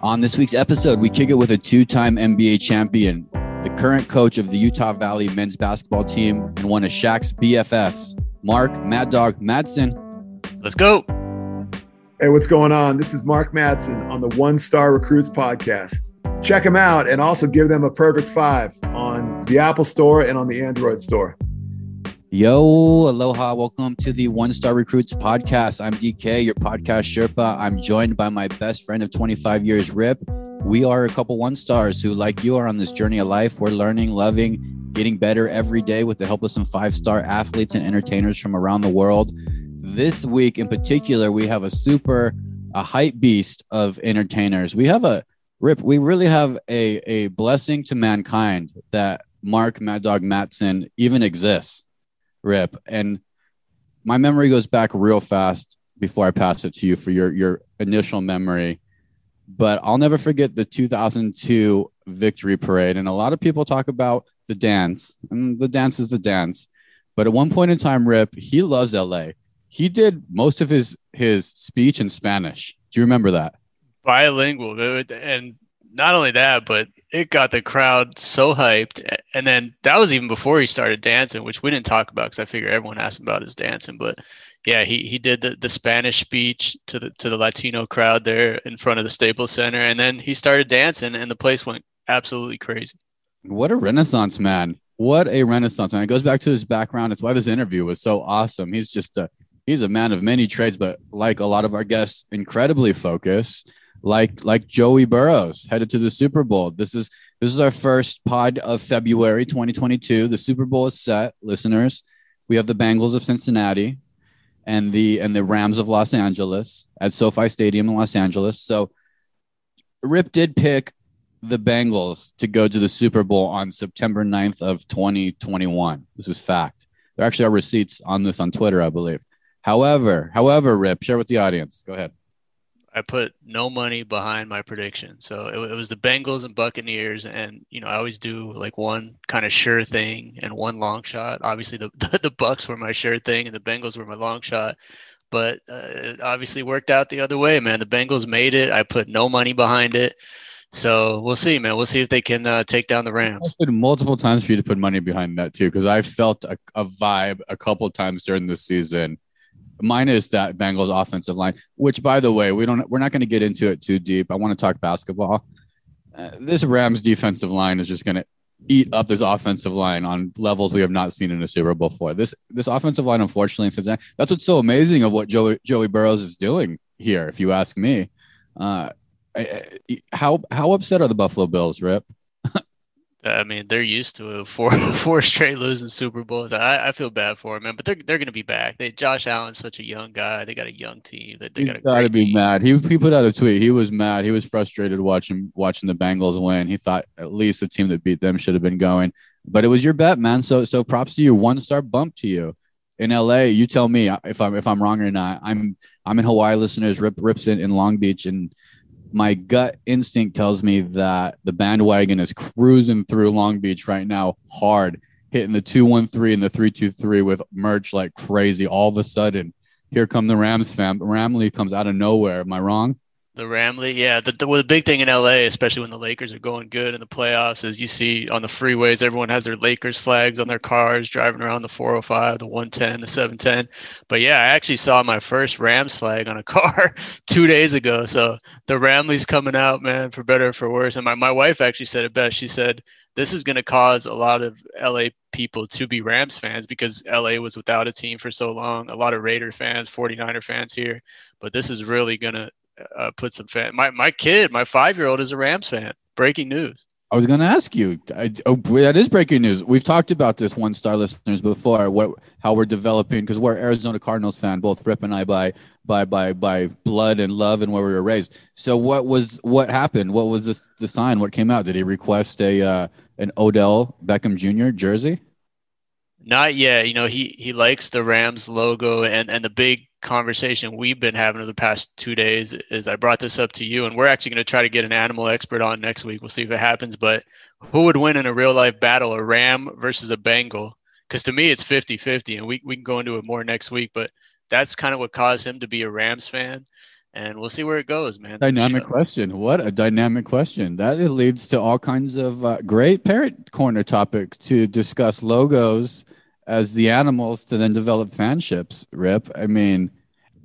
On this week's episode, we kick it with a two time NBA champion, the current coach of the Utah Valley men's basketball team, and one of Shaq's BFFs, Mark Mad Dog Madsen. Let's go. Hey, what's going on? This is Mark Madsen on the One Star Recruits podcast. Check them out and also give them a perfect five on the Apple Store and on the Android Store. Yo, aloha. Welcome to the One Star Recruits podcast. I'm DK, your podcast Sherpa. I'm joined by my best friend of 25 years, Rip. We are a couple one stars who, like you, are on this journey of life. We're learning, loving, getting better every day with the help of some five star athletes and entertainers from around the world. This week in particular, we have a super a hype beast of entertainers. We have a Rip, we really have a, a blessing to mankind that Mark Mad Dog Madsen even exists. Rip. And my memory goes back real fast before I pass it to you for your your initial memory. But I'll never forget the 2002 victory parade. And a lot of people talk about the dance, and the dance is the dance. But at one point in time, Rip, he loves LA. He did most of his his speech in Spanish. Do you remember that? Bilingual, and not only that, but it got the crowd so hyped. And then that was even before he started dancing, which we didn't talk about because I figure everyone asked about his dancing. But yeah, he, he did the, the Spanish speech to the to the Latino crowd there in front of the Staples Center, and then he started dancing, and the place went absolutely crazy. What a renaissance man! What a renaissance man! It goes back to his background. It's why this interview was so awesome. He's just a he's a man of many trades, but like a lot of our guests, incredibly focused. Like like Joey Burrows headed to the Super Bowl. This is this is our first pod of February 2022. The Super Bowl is set, listeners. We have the Bengals of Cincinnati and the and the Rams of Los Angeles at SoFi Stadium in Los Angeles. So Rip did pick the Bengals to go to the Super Bowl on September 9th of 2021. This is fact. There actually are receipts on this on Twitter, I believe. However, however, Rip, share with the audience. Go ahead. I put no money behind my prediction. So it, it, was the Bengals and Buccaneers. And, you know, I always do like one kind of sure thing and one long shot. Obviously, the, the, the Bucks were my sure thing and the Bengals were my long shot. But uh, it obviously worked out the other way, man. The Bengals made it. I put no money behind it. So we'll see, man. We'll see if they can uh, take down the Rams. Multiple times for you to put money behind that too, because I felt a, a vibe a couple times during the season minus that Bengals offensive line, which by the way, we don't we're not going to get into it too deep. I want to talk basketball. Uh, this Rams defensive line is just going to eat up this offensive line on levels we have not seen in a Super Bowl before. This this offensive line, unfortunately, says that's what's so amazing of what Joey Joey Burrows is doing here. If you ask me, uh, how how upset are the Buffalo Bills, Rip? I mean, they're used to four four straight losing Super Bowls. I, I feel bad for them, man, but they're they're going to be back. They Josh Allen's such a young guy. They got a young team. They, they got got to be team. mad. He he put out a tweet. He was mad. He was frustrated watching watching the Bengals win. He thought at least the team that beat them should have been going. But it was your bet, man. So so props to you. One star bump to you. In LA, you tell me if I'm if I'm wrong or not. I'm I'm in Hawaii, listeners. Rip rips in, in Long Beach and my gut instinct tells me that the bandwagon is cruising through Long Beach right now hard, hitting the 213 and the 323 with merch like crazy. All of a sudden, here come the Rams fam. Ramily comes out of nowhere. Am I wrong? The Ramily, yeah. The, the, the big thing in LA, especially when the Lakers are going good in the playoffs, is you see on the freeways, everyone has their Lakers flags on their cars driving around the 405, the 110, the 710. But yeah, I actually saw my first Rams flag on a car two days ago. So the Ramily's coming out, man, for better or for worse. And my, my wife actually said it best. She said, this is going to cause a lot of LA people to be Rams fans because LA was without a team for so long. A lot of Raider fans, 49er fans here. But this is really going to uh, put some fan. My my kid, my five year old, is a Rams fan. Breaking news. I was going to ask you. I, oh, that is breaking news. We've talked about this one star listeners before. What how we're developing because we're Arizona Cardinals fan, both Rip and I by by by by blood and love and where we were raised. So what was what happened? What was this the sign? What came out? Did he request a uh, an Odell Beckham Jr. jersey? Not yet. You know, he he likes the Rams logo and and the big conversation we've been having over the past two days is I brought this up to you, and we're actually going to try to get an animal expert on next week. We'll see if it happens. But who would win in a real life battle, a ram versus a Bengal? Because to me, it's 50 50, and we, we can go into it more next week. But that's kind of what caused him to be a Rams fan. And we'll see where it goes, man. Dynamic question. What a dynamic question. That leads to all kinds of uh, great parent corner topics to discuss logos as the animals to then develop fanships. Rip. I mean,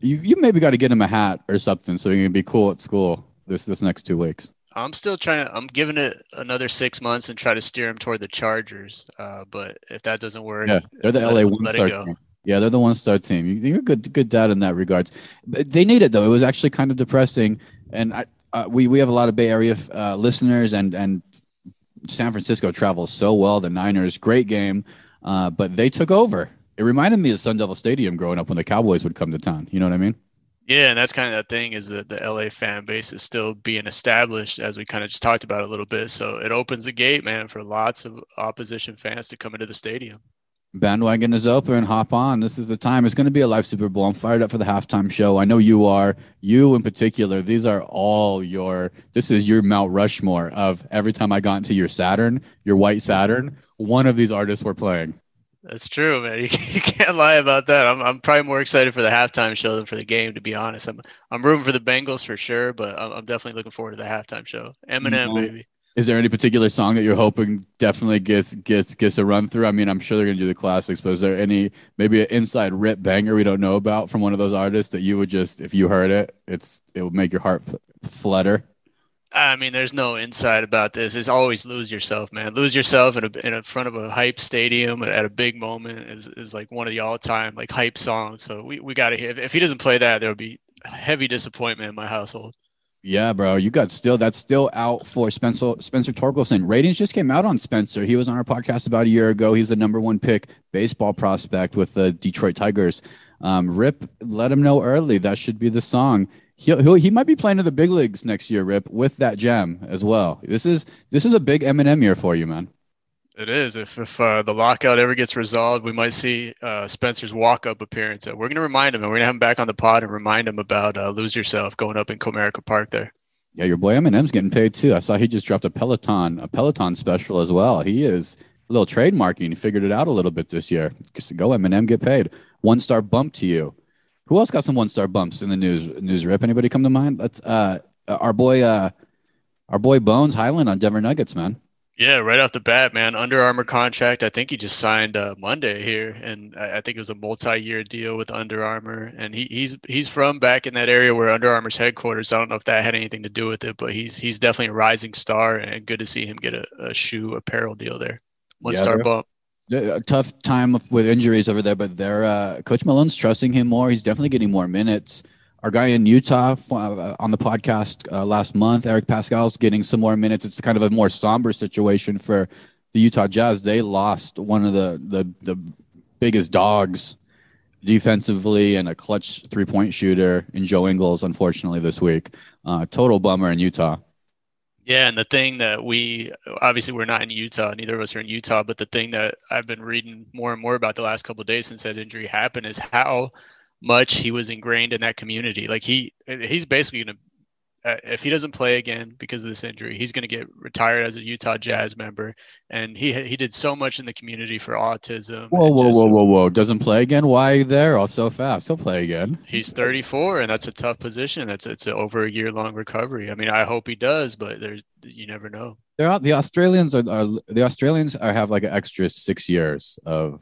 you you maybe got to get him a hat or something so he can be cool at school this this next two weeks. I'm still trying to. I'm giving it another six months and try to steer him toward the Chargers. Uh, but if that doesn't work, yeah, they're the LA one star. Yeah, they're the one star team. You, are good, good dad in that regards. They need it though. It was actually kind of depressing, and I, uh, we we have a lot of Bay Area uh, listeners, and and San Francisco travels so well. The Niners, great game, uh, but they took over. It reminded me of Sun Devil Stadium growing up when the Cowboys would come to town. You know what I mean? Yeah, and that's kind of that thing is that the LA fan base is still being established, as we kind of just talked about a little bit. So it opens the gate, man, for lots of opposition fans to come into the stadium. Bandwagon is open. Hop on. This is the time. It's going to be a live Super Bowl. I'm fired up for the halftime show. I know you are. You in particular. These are all your. This is your Mount Rushmore of every time I got into your Saturn, your white Saturn. One of these artists were playing. That's true, man. You, you can't lie about that. I'm, I'm probably more excited for the halftime show than for the game, to be honest. I'm I'm rooting for the Bengals for sure, but I'm, I'm definitely looking forward to the halftime show. Eminem, mm-hmm. baby. Is there any particular song that you're hoping definitely gets gets gets a run through? I mean, I'm sure they're gonna do the classics, but is there any maybe an inside rip banger we don't know about from one of those artists that you would just if you heard it, it's it would make your heart flutter? I mean, there's no insight about this. It's always lose yourself, man. Lose yourself in a in a front of a hype stadium at a big moment is, is like one of the all time like hype songs. So we, we got to hear. If, if he doesn't play that, there'll be heavy disappointment in my household. Yeah, bro. You got still that's still out for Spencer Spencer Torkelson. Ratings just came out on Spencer. He was on our podcast about a year ago. He's the number one pick baseball prospect with the Detroit Tigers. Um, Rip, let him know early. That should be the song he he he might be playing in the big leagues next year, Rip, with that gem as well. This is this is a big Eminem year for you, man. It is. If if uh, the lockout ever gets resolved, we might see uh, Spencer's walk up appearance. we're going to remind him, and we're going to have him back on the pod and remind him about uh, "Lose Yourself" going up in Comerica Park there. Yeah, your boy Eminem's getting paid too. I saw he just dropped a Peloton a Peloton special as well. He is a little trademarking. He figured it out a little bit this year. Just go Eminem, get paid. One star bump to you. Who else got some one star bumps in the news news rip? Anybody come to mind? Let's uh our boy uh our boy Bones Hyland on Denver Nuggets, man. Yeah, right off the bat, man. Under Armour contract. I think he just signed uh, Monday here, and I, I think it was a multi-year deal with Under Armour. And he, he's he's from back in that area where Under Armour's headquarters. I don't know if that had anything to do with it, but he's he's definitely a rising star, and good to see him get a, a shoe apparel deal there. One yeah, star bump a tough time with injuries over there, but they're uh, Coach Malone's trusting him more. He's definitely getting more minutes. Our guy in Utah uh, on the podcast uh, last month, Eric Paschall's getting some more minutes. It's kind of a more somber situation for the Utah Jazz. They lost one of the the, the biggest dogs defensively and a clutch three point shooter in Joe Ingles, unfortunately, this week. Uh, total bummer in Utah. Yeah, and the thing that we obviously we're not in Utah, neither of us are in Utah, but the thing that I've been reading more and more about the last couple days since that injury happened is how much he was ingrained in that community. Like he he's basically going to uh, if he doesn't play again because of this injury, he's going to get retired as a Utah Jazz member. And he he did so much in the community for autism. Whoa, whoa, just, whoa, whoa, whoa! Doesn't play again? Why there? All so fast? He'll play again. He's 34, and that's a tough position. That's it's a, over a year long recovery. I mean, I hope he does, but there's you never know. They're, the Australians are, are the Australians are, have like an extra six years of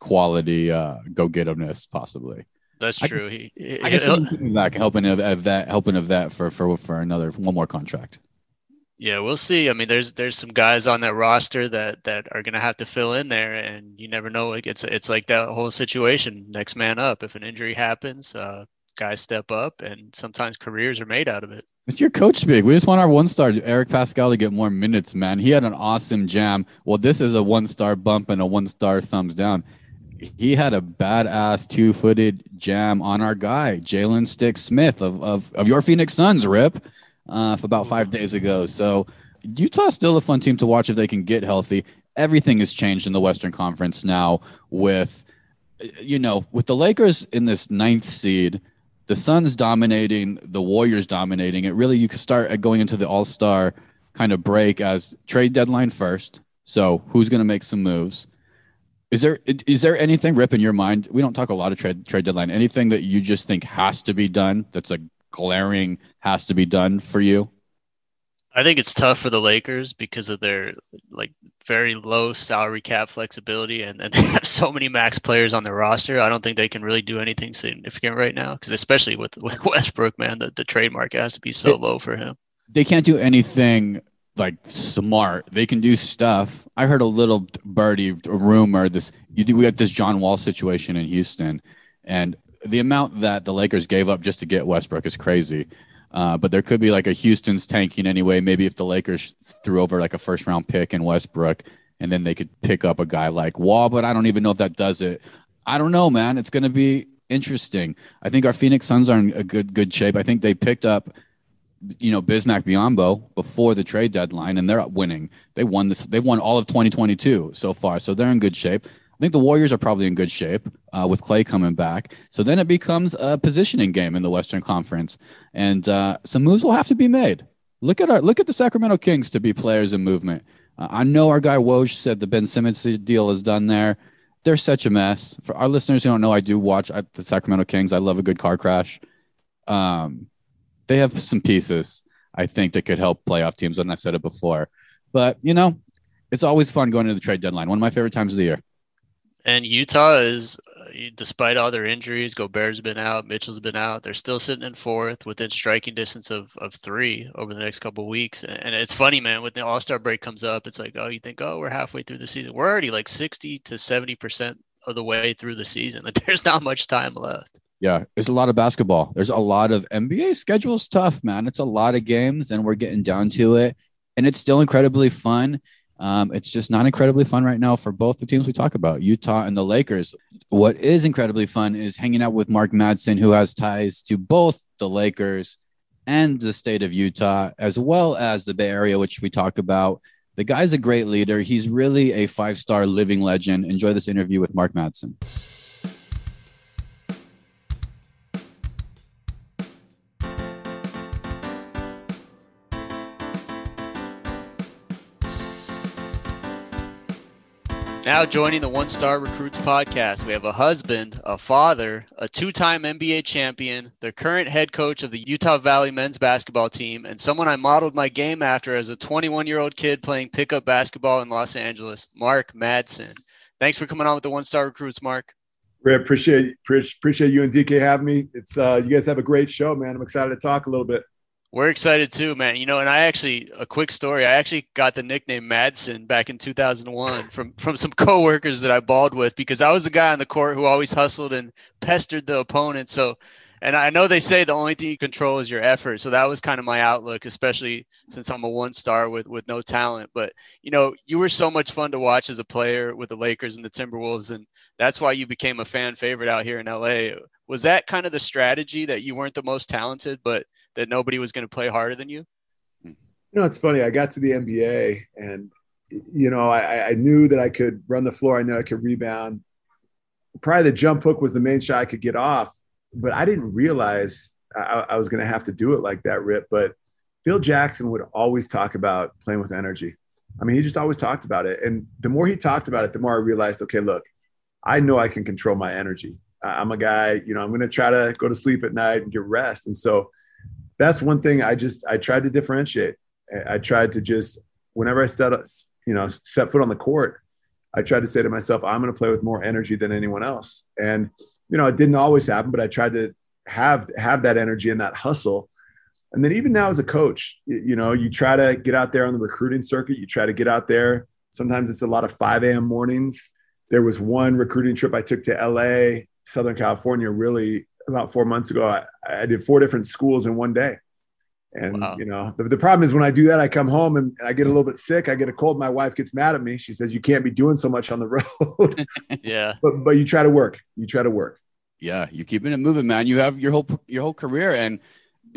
quality uh, go get possibly. That's true. I, he, I guess back helping of, of, that, helping of that for for for another one more contract. Yeah, we'll see. I mean, there's there's some guys on that roster that that are gonna have to fill in there, and you never know. It's it's like that whole situation, next man up. If an injury happens, uh, guys step up, and sometimes careers are made out of it. It's your coach speak. We just want our one star Eric Paschall to get more minutes, man. He had an awesome jam. Well, this is a one star bump and a one star thumbs down he had a badass two footed jam on our guy, Jalen Stick Smith of, of, of your Phoenix Suns, Rip, uh, for about five days ago. So Utah's still a fun team to watch if they can get healthy. Everything has changed in the Western Conference now with, you know, with the Lakers in this ninth seed, the Suns dominating, the Warriors dominating. It really, you could start going into the All Star kind of break as trade deadline first. So who's going to make some moves? Is there is there anything rip in your mind? We don't talk a lot of trade trade deadline. Anything that you just think has to be done? That's a glaring has to be done for you? I think it's tough for the Lakers because of their like very low salary cap flexibility and, and they have so many max players on their roster. I don't think they can really do anything significant right now because especially with with Westbrook, man, the, the trade market has to be so low for him. They can't do anything like smart. They can do stuff. I heard a little birdie rumor this you we got this John Wall situation in Houston and the amount that the Lakers gave up just to get Westbrook is crazy. Uh, but there could be like a Houston's tanking anyway. Maybe if the Lakers threw over like a first round pick in Westbrook, and then they could pick up a guy like Wall. But I don't even know if that does it. I don't know, man. It's going to be interesting. I think our Phoenix Suns are in a good good shape. I think they picked up, you know, Bismack Biyombo before the trade deadline, and they're winning. They won this. They won all of 2022 so far, so they're in good shape I think the Warriors are probably in good shape uh, with Clay coming back. So then it becomes a positioning game in the Western Conference, and uh, some moves will have to be made. Look at our look at the Sacramento Kings to be players in movement. Uh, I know our guy Woj said the Ben Simmons deal is done there. They're such a mess. For our listeners who don't know, I do watch uh, the Sacramento Kings. I love a good car crash. Um, they have some pieces I think that could help playoff teams, and I've said it before. But you know, it's always fun going to the trade deadline. One of my favorite times of the year. And Utah is, uh, despite all their injuries, Gobert's been out, Mitchell's been out. They're still sitting in fourth within striking distance of, of three over the next couple weeks. And it's funny, man, when the All Star break comes up, it's like, oh, you think, oh, we're halfway through the season. We're already like 60 to 70% of the way through the season. Like, there's not much time left. Yeah, there's a lot of basketball. There's a lot of NBA schedule's tough, man. It's a lot of games, and we're getting down to it. And it's still incredibly fun. Um, it's just not incredibly fun right now for both the teams we talk about, Utah and the Lakers. What is incredibly fun is hanging out with Mark Madsen, who has ties to both the Lakers and the state of Utah, as well as the Bay Area, which we talk about. The guy's a great leader. He's really a five star living legend. Enjoy this interview with Mark Madsen. Now joining the One Star Recruits podcast, we have a husband, a father, a two-time NBA champion, the current head coach of the Utah Valley men's basketball team, and someone I modeled my game after as a 21-year-old kid playing pickup basketball in Los Angeles, Mark Madsen. Thanks for coming on with the One Star Recruits, Mark. Ray, appreciate appreciate you and DK having me. It's uh, you guys have a great show, man. I'm excited to talk a little bit. We're excited too, man. You know, and I actually a quick story. I actually got the nickname Madsen back in 2001 from from some coworkers that I balled with because I was the guy on the court who always hustled and pestered the opponent. So, and I know they say the only thing you control is your effort. So that was kind of my outlook, especially since I'm a one star with with no talent. But you know, you were so much fun to watch as a player with the Lakers and the Timberwolves, and that's why you became a fan favorite out here in LA. Was that kind of the strategy that you weren't the most talented, but that nobody was going to play harder than you? You know, it's funny. I got to the NBA and, you know, I, I knew that I could run the floor. I knew I could rebound. Probably the jump hook was the main shot I could get off, but I didn't realize I, I was going to have to do it like that, Rip. But Phil Jackson would always talk about playing with energy. I mean, he just always talked about it. And the more he talked about it, the more I realized, okay, look, I know I can control my energy. I'm a guy, you know, I'm going to try to go to sleep at night and get rest. And so that's one thing I just I tried to differentiate. I, tried to just whenever I set you know set foot on the court, I tried to say to myself, I'm going to play with more energy than anyone else. And you know, it didn't always happen, but I tried to have have that energy and that hustle. And then even now as a coach, you know, you try to get out there on the recruiting circuit. You try to get out there. Sometimes it's a lot of 5 a.m. mornings. There was one recruiting trip I took to LA, Southern California, really about four months ago, I, I did four different schools in one day. And wow. you know, the, the, problem is when I do that, I come home and I get a little bit sick. I get a cold. My wife gets mad at me. She says, "You can't be doing so much on the road." yeah, but but you try to work. You try to work. Yeah, you're keeping it moving, man. You have your whole your whole career and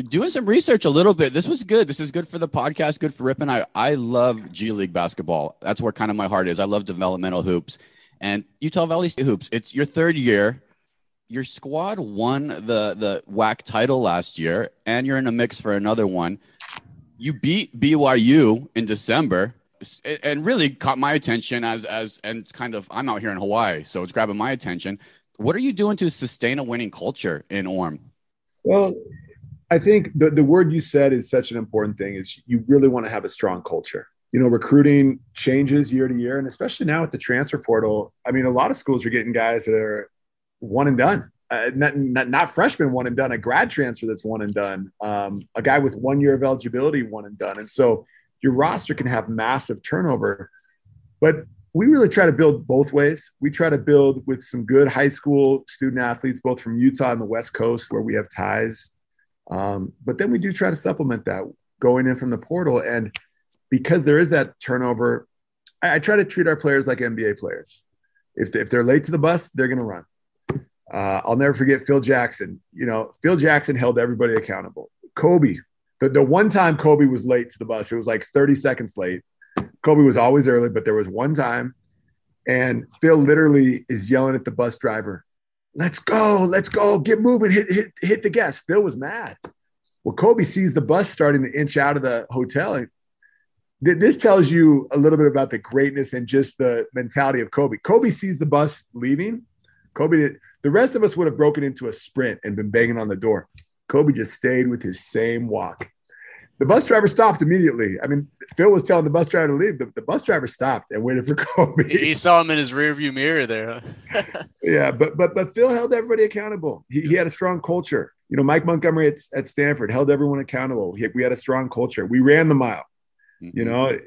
doing some research a little bit. This was good. This is good for the podcast. Good for Rippin. I I love G League basketball. That's where kind of my heart is. I love developmental hoops and Utah Valley State hoops. It's your third year your squad won the the WAC title last year, and you're in a mix for another one. You beat BYU in December, and really caught my attention as as and kind of I'm out here in Hawaii, so it's grabbing my attention. What are you doing to sustain a winning culture in Orem? Well, I think the, the word you said is such an important thing is you really want to have a strong culture. You know, recruiting changes year to year. And especially now with the transfer portal, I mean, a lot of schools are getting guys that are one and done. Uh, not, not, not freshman one and done, a grad transfer that's one and done, um, a guy with one year of eligibility one and done. And so your roster can have massive turnover. But we really try to build both ways. We try to build with some good high school student athletes, both from Utah and the West Coast, where we have ties. Um, but then we do try to supplement that going in from the portal. And because there is that turnover, I, I try to treat our players like NBA players. If, they, if they're late to the bus, they're going to run. Uh, I'll never forget Phil Jackson. You know, Phil Jackson held everybody accountable. Kobe, the, the one time Kobe was late to the bus, it was like 30 seconds late. Kobe was always early, but there was one time, and Phil literally is yelling at the bus driver, "Let's go, let's go, get moving, hit hit hit the gas." Phil was mad. Well, Kobe sees the bus starting to inch out of the hotel. This tells you a little bit about the greatness and just the mentality of Kobe. Kobe sees the bus leaving. Kobe did. The rest of us would have broken into a sprint and been banging on the door. Kobe just stayed with his same walk. The bus driver stopped immediately. I mean, Phil was telling the bus driver to leave. The, the bus driver stopped and waited for Kobe. He saw him in his rearview mirror there. yeah, but but but Phil held everybody accountable. He, he had a strong culture. You know, Mike Montgomery at, at Stanford held everyone accountable. He, we had a strong culture. We ran the mile. Mm-hmm. You know, a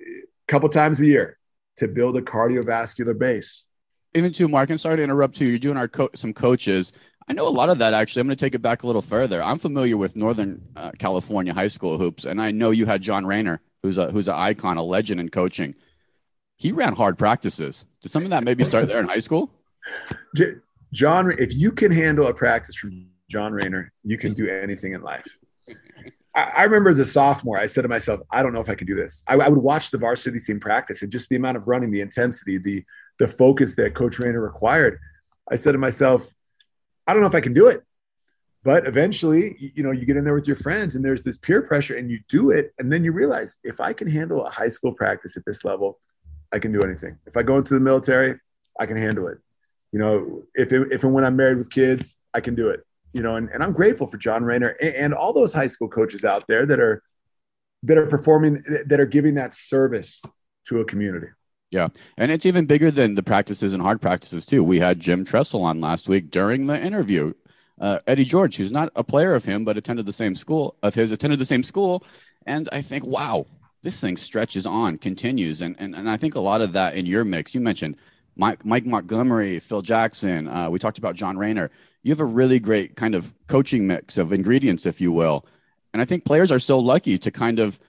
couple times a year to build a cardiovascular base. Even too, Mark, and sorry to interrupt you. You're doing our co- some coaches. I know a lot of that actually. I'm going to take it back a little further. I'm familiar with Northern uh, California high school hoops, and I know you had John Rayner, who's a who's an icon, a legend in coaching. He ran hard practices. Did some of that maybe start there in high school? John, if you can handle a practice from John Rayner, you can do anything in life. I, remember as a sophomore, I said to myself, I don't know if I can do this. I, I would watch the varsity team practice and just the amount of running, the intensity, the the focus that Coach Rayner required. I said to myself, I don't know if I can do it. But eventually, you know, you get in there with your friends and there's this peer pressure and you do it. And then you realize if I can handle a high school practice at this level, I can do anything. If I go into the military, I can handle it. You know, if, if and when I'm married with kids, I can do it. You know, and, and I'm grateful for John Rayner and, and all those high school coaches out there that are that are performing that are giving that service to a community. Yeah. And it's even bigger than the practices and hard practices, too. We had Jim Tressel on last week during the interview. Uh, Eddie George, who's not a player of him, but attended the same school of his, attended the same school. And I think, wow, this thing stretches on, continues. And, and, and I think a lot of that in your mix, you mentioned Mike, Mike Montgomery, Phil Jackson. Uh, we talked about John Rayner. You have a really great kind of coaching mix of ingredients, if you will. And I think players are so lucky to kind of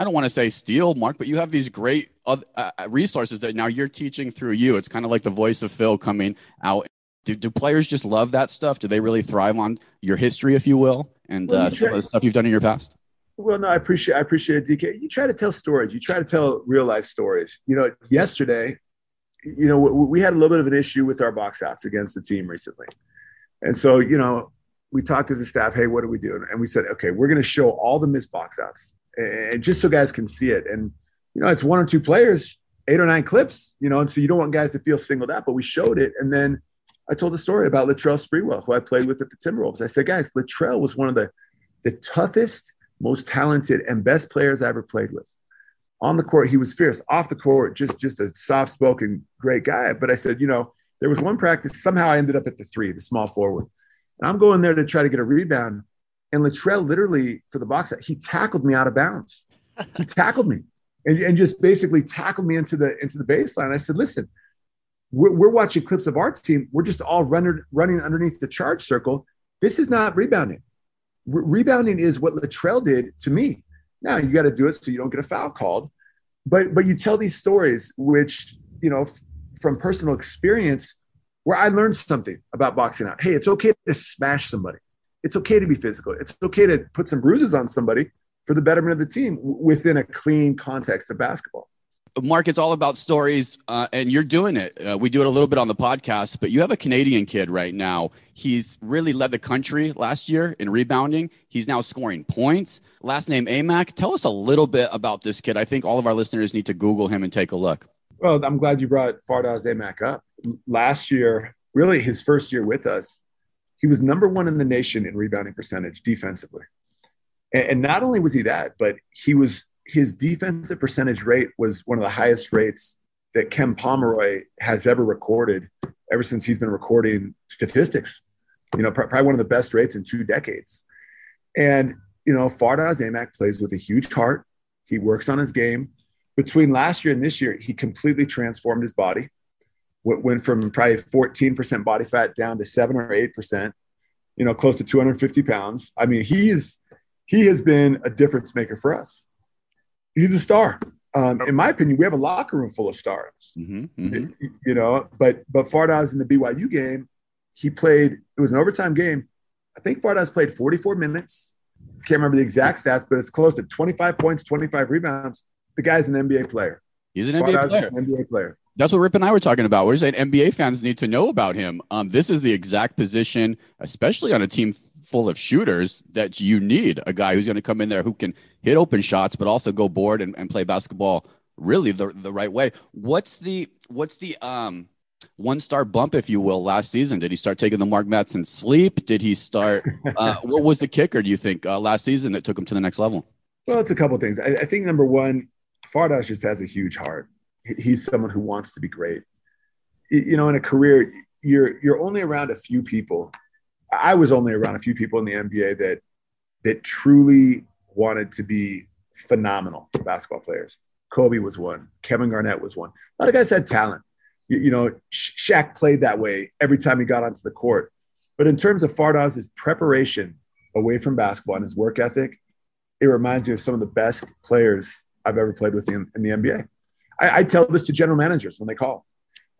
I don't want to say steal, Mark, but you have these great uh, uh, resources that now you're teaching through you. It's kind of like the voice of Phil coming out. Do, do players just love that stuff? Do they really thrive on your history, if you will, and well, uh, some of the stuff you've done in your past? Well, no, I appreciate I appreciate it, DK. You try to tell stories. You try to tell real life stories. You know, yesterday, you know, we had a little bit of an issue with our box outs against the team recently, and so you know, we talked as a staff. Hey, what are we doing? And we said, okay, we're going to show all the missed box outs and just so guys can see it. And you know, it's one or two players, eight or nine clips, you know, and so you don't want guys to feel singled out. But we showed it, and then I told a story about Latrell Sprewell, who I played with at the Timberwolves. I said, guys, Latrell was one of the the toughest, most talented, and best players I ever played with. On the court, he was fierce. Off the court, just just a soft spoken, great guy. But I said, you know, there was one practice. Somehow I ended up at the three, the small forward, and I'm going there to try to get a rebound. And Latrell literally for the box he tackled me out of bounds. He tackled me and, and just basically tackled me into the into the baseline. I said, listen, we're, we're watching clips of our team. We're just all running running underneath the charge circle. This is not rebounding. Re- rebounding is what Latrell did to me. Now you got to do it so you don't get a foul called. But but you tell these stories, which you know f- from personal experience, where I learned something about boxing out. Hey, it's okay to smash somebody it's okay to be physical. It's okay to put some bruises on somebody for the betterment of the team within a clean context of basketball. Mark, it's all about stories, uh, and you're doing it. Uh, we do it a little bit on the podcast, but you have a Canadian kid right now. He's really led the country last year in rebounding. He's now scoring points. Last name Aimaq. Tell us a little bit about this kid. I think all of our listeners need to Google him and take a look. Well, I'm glad you brought Fardaws Aimaq up. Last year, really his first year with us, he was number one in the nation in rebounding percentage defensively. And, and not only was he that, but he was his defensive percentage rate was one of the highest rates that Ken Pomeroy has ever recorded ever since he's been recording statistics. You know, probably one of the best rates in two decades. And, you know, Fardaws Aimaq plays with a huge heart. He works on his game. Between last year and this year, he completely transformed his body. Went from probably 14% body fat down to seven or 8%, you know, close to 250 pounds. I mean, he is, he has been a difference maker for us. He's a star. Um, in my opinion, we have a locker room full of stars. Mm-hmm, mm-hmm. You know, but but Fardaws in the BYU game, he played. It was an overtime game. I think Fardaws played 44 minutes. Can't remember the exact stats, but it's close to 25 points, 25 rebounds. The guy's an NBA player. He's an NBA player. An NBA player. That's what Rip and I were talking about. We're saying NBA fans need to know about him. Um, this is the exact position, especially on a team full of shooters, that you need a guy who's going to come in there who can hit open shots, but also go board and, and play basketball really the, the right way. What's the what's the um one star bump, if you will, last season? Did he start taking the Mark Madsen sleep? Did he start? Uh, what was the kicker? Do you think uh, last season that took him to the next level? Well, it's a couple things. I, I, think number one, Fardaws just has a huge heart. He's someone who wants to be great. You know, in a career, you're you're only around a few people. I was only around a few people in the NBA that that truly wanted to be phenomenal basketball players. Kobe was one. Kevin Garnett was one. A lot of guys had talent you, you know, Shaq played that way every time he got onto the court. But in terms of Fardaws' preparation away from basketball and his work ethic, it reminds me of some of the best players I've ever played with in, in the NBA. I, I, tell this to general managers when they call.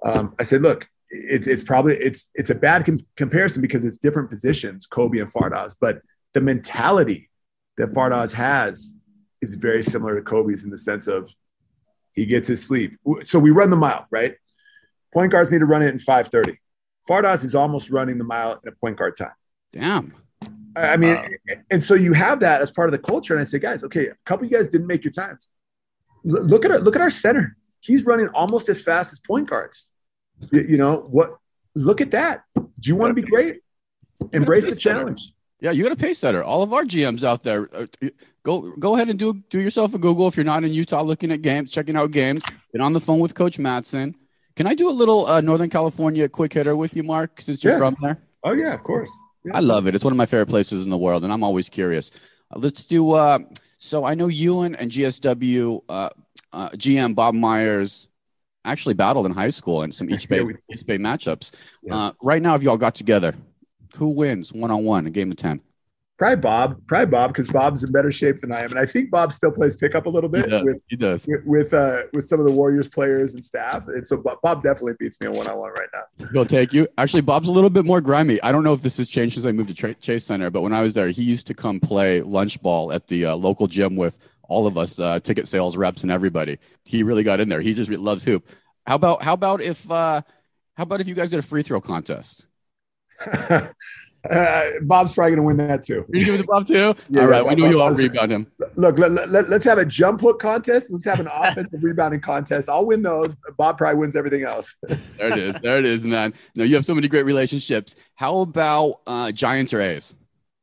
Um, I said, look, it's, it's probably it's it's a bad com- comparison because it's different positions, Kobe and Fardaws, but the mentality that Fardaws has is very similar to Kobe's in the sense of he gets his sleep. So we run the mile, right? Point guards need to run it in 530. Fardaws is almost running the mile in a point guard time. Damn. I mean, and so you have that as part of the culture. And I say, guys, okay, a couple of you guys didn't make your times. Look at our look at our center. He's running almost as fast as point guards. You, you know what? Look at that. Do you want to be great? Embrace the challenge. Yeah, you got a pace setter. All of our GMs out there, uh, go go ahead and do do yourself a Google if you're not in Utah looking at games, checking out games. Get on the phone with Coach Madsen. Can I do a little uh, Northern California quick hitter with you, Mark, since you're yeah. from there? Oh, yeah, of course. Yeah. I love it. It's one of my favorite places in the world, and I'm always curious. Uh, let's do. Uh, so I know Ewan and GSW uh, uh GM Bob Myers actually battled in high school in some East Bay, East Bay matchups. Uh, right now, if y'all got together, who wins one on one, a game of 10? Probably Bob, probably Bob, because Bob's in better shape than I am, and I think Bob still plays pickup a little bit. He does. With, he does. with with, uh, with some of the Warriors players and staff, and so Bob definitely beats me on one on one right now. He'll take you. Actually, Bob's a little bit more grimy. I don't know if this has changed since I moved to Chase Center, but when I was there, he used to come play lunch ball at the uh, local gym with all of us uh, ticket sales reps and everybody. He really got in there. He just loves hoop. How about how about if uh, how about if you guys did a free throw contest? Uh, Bob's probably going to win that too. You give it to Bob too? Yeah, all right, we know you all rebound him. Look, let, us let, have a jump hook contest. Let's have an offensive rebounding contest. I'll win those. Bob probably wins everything else. there it is. There it is, man. No, you have so many great relationships. How about uh, Giants or A's?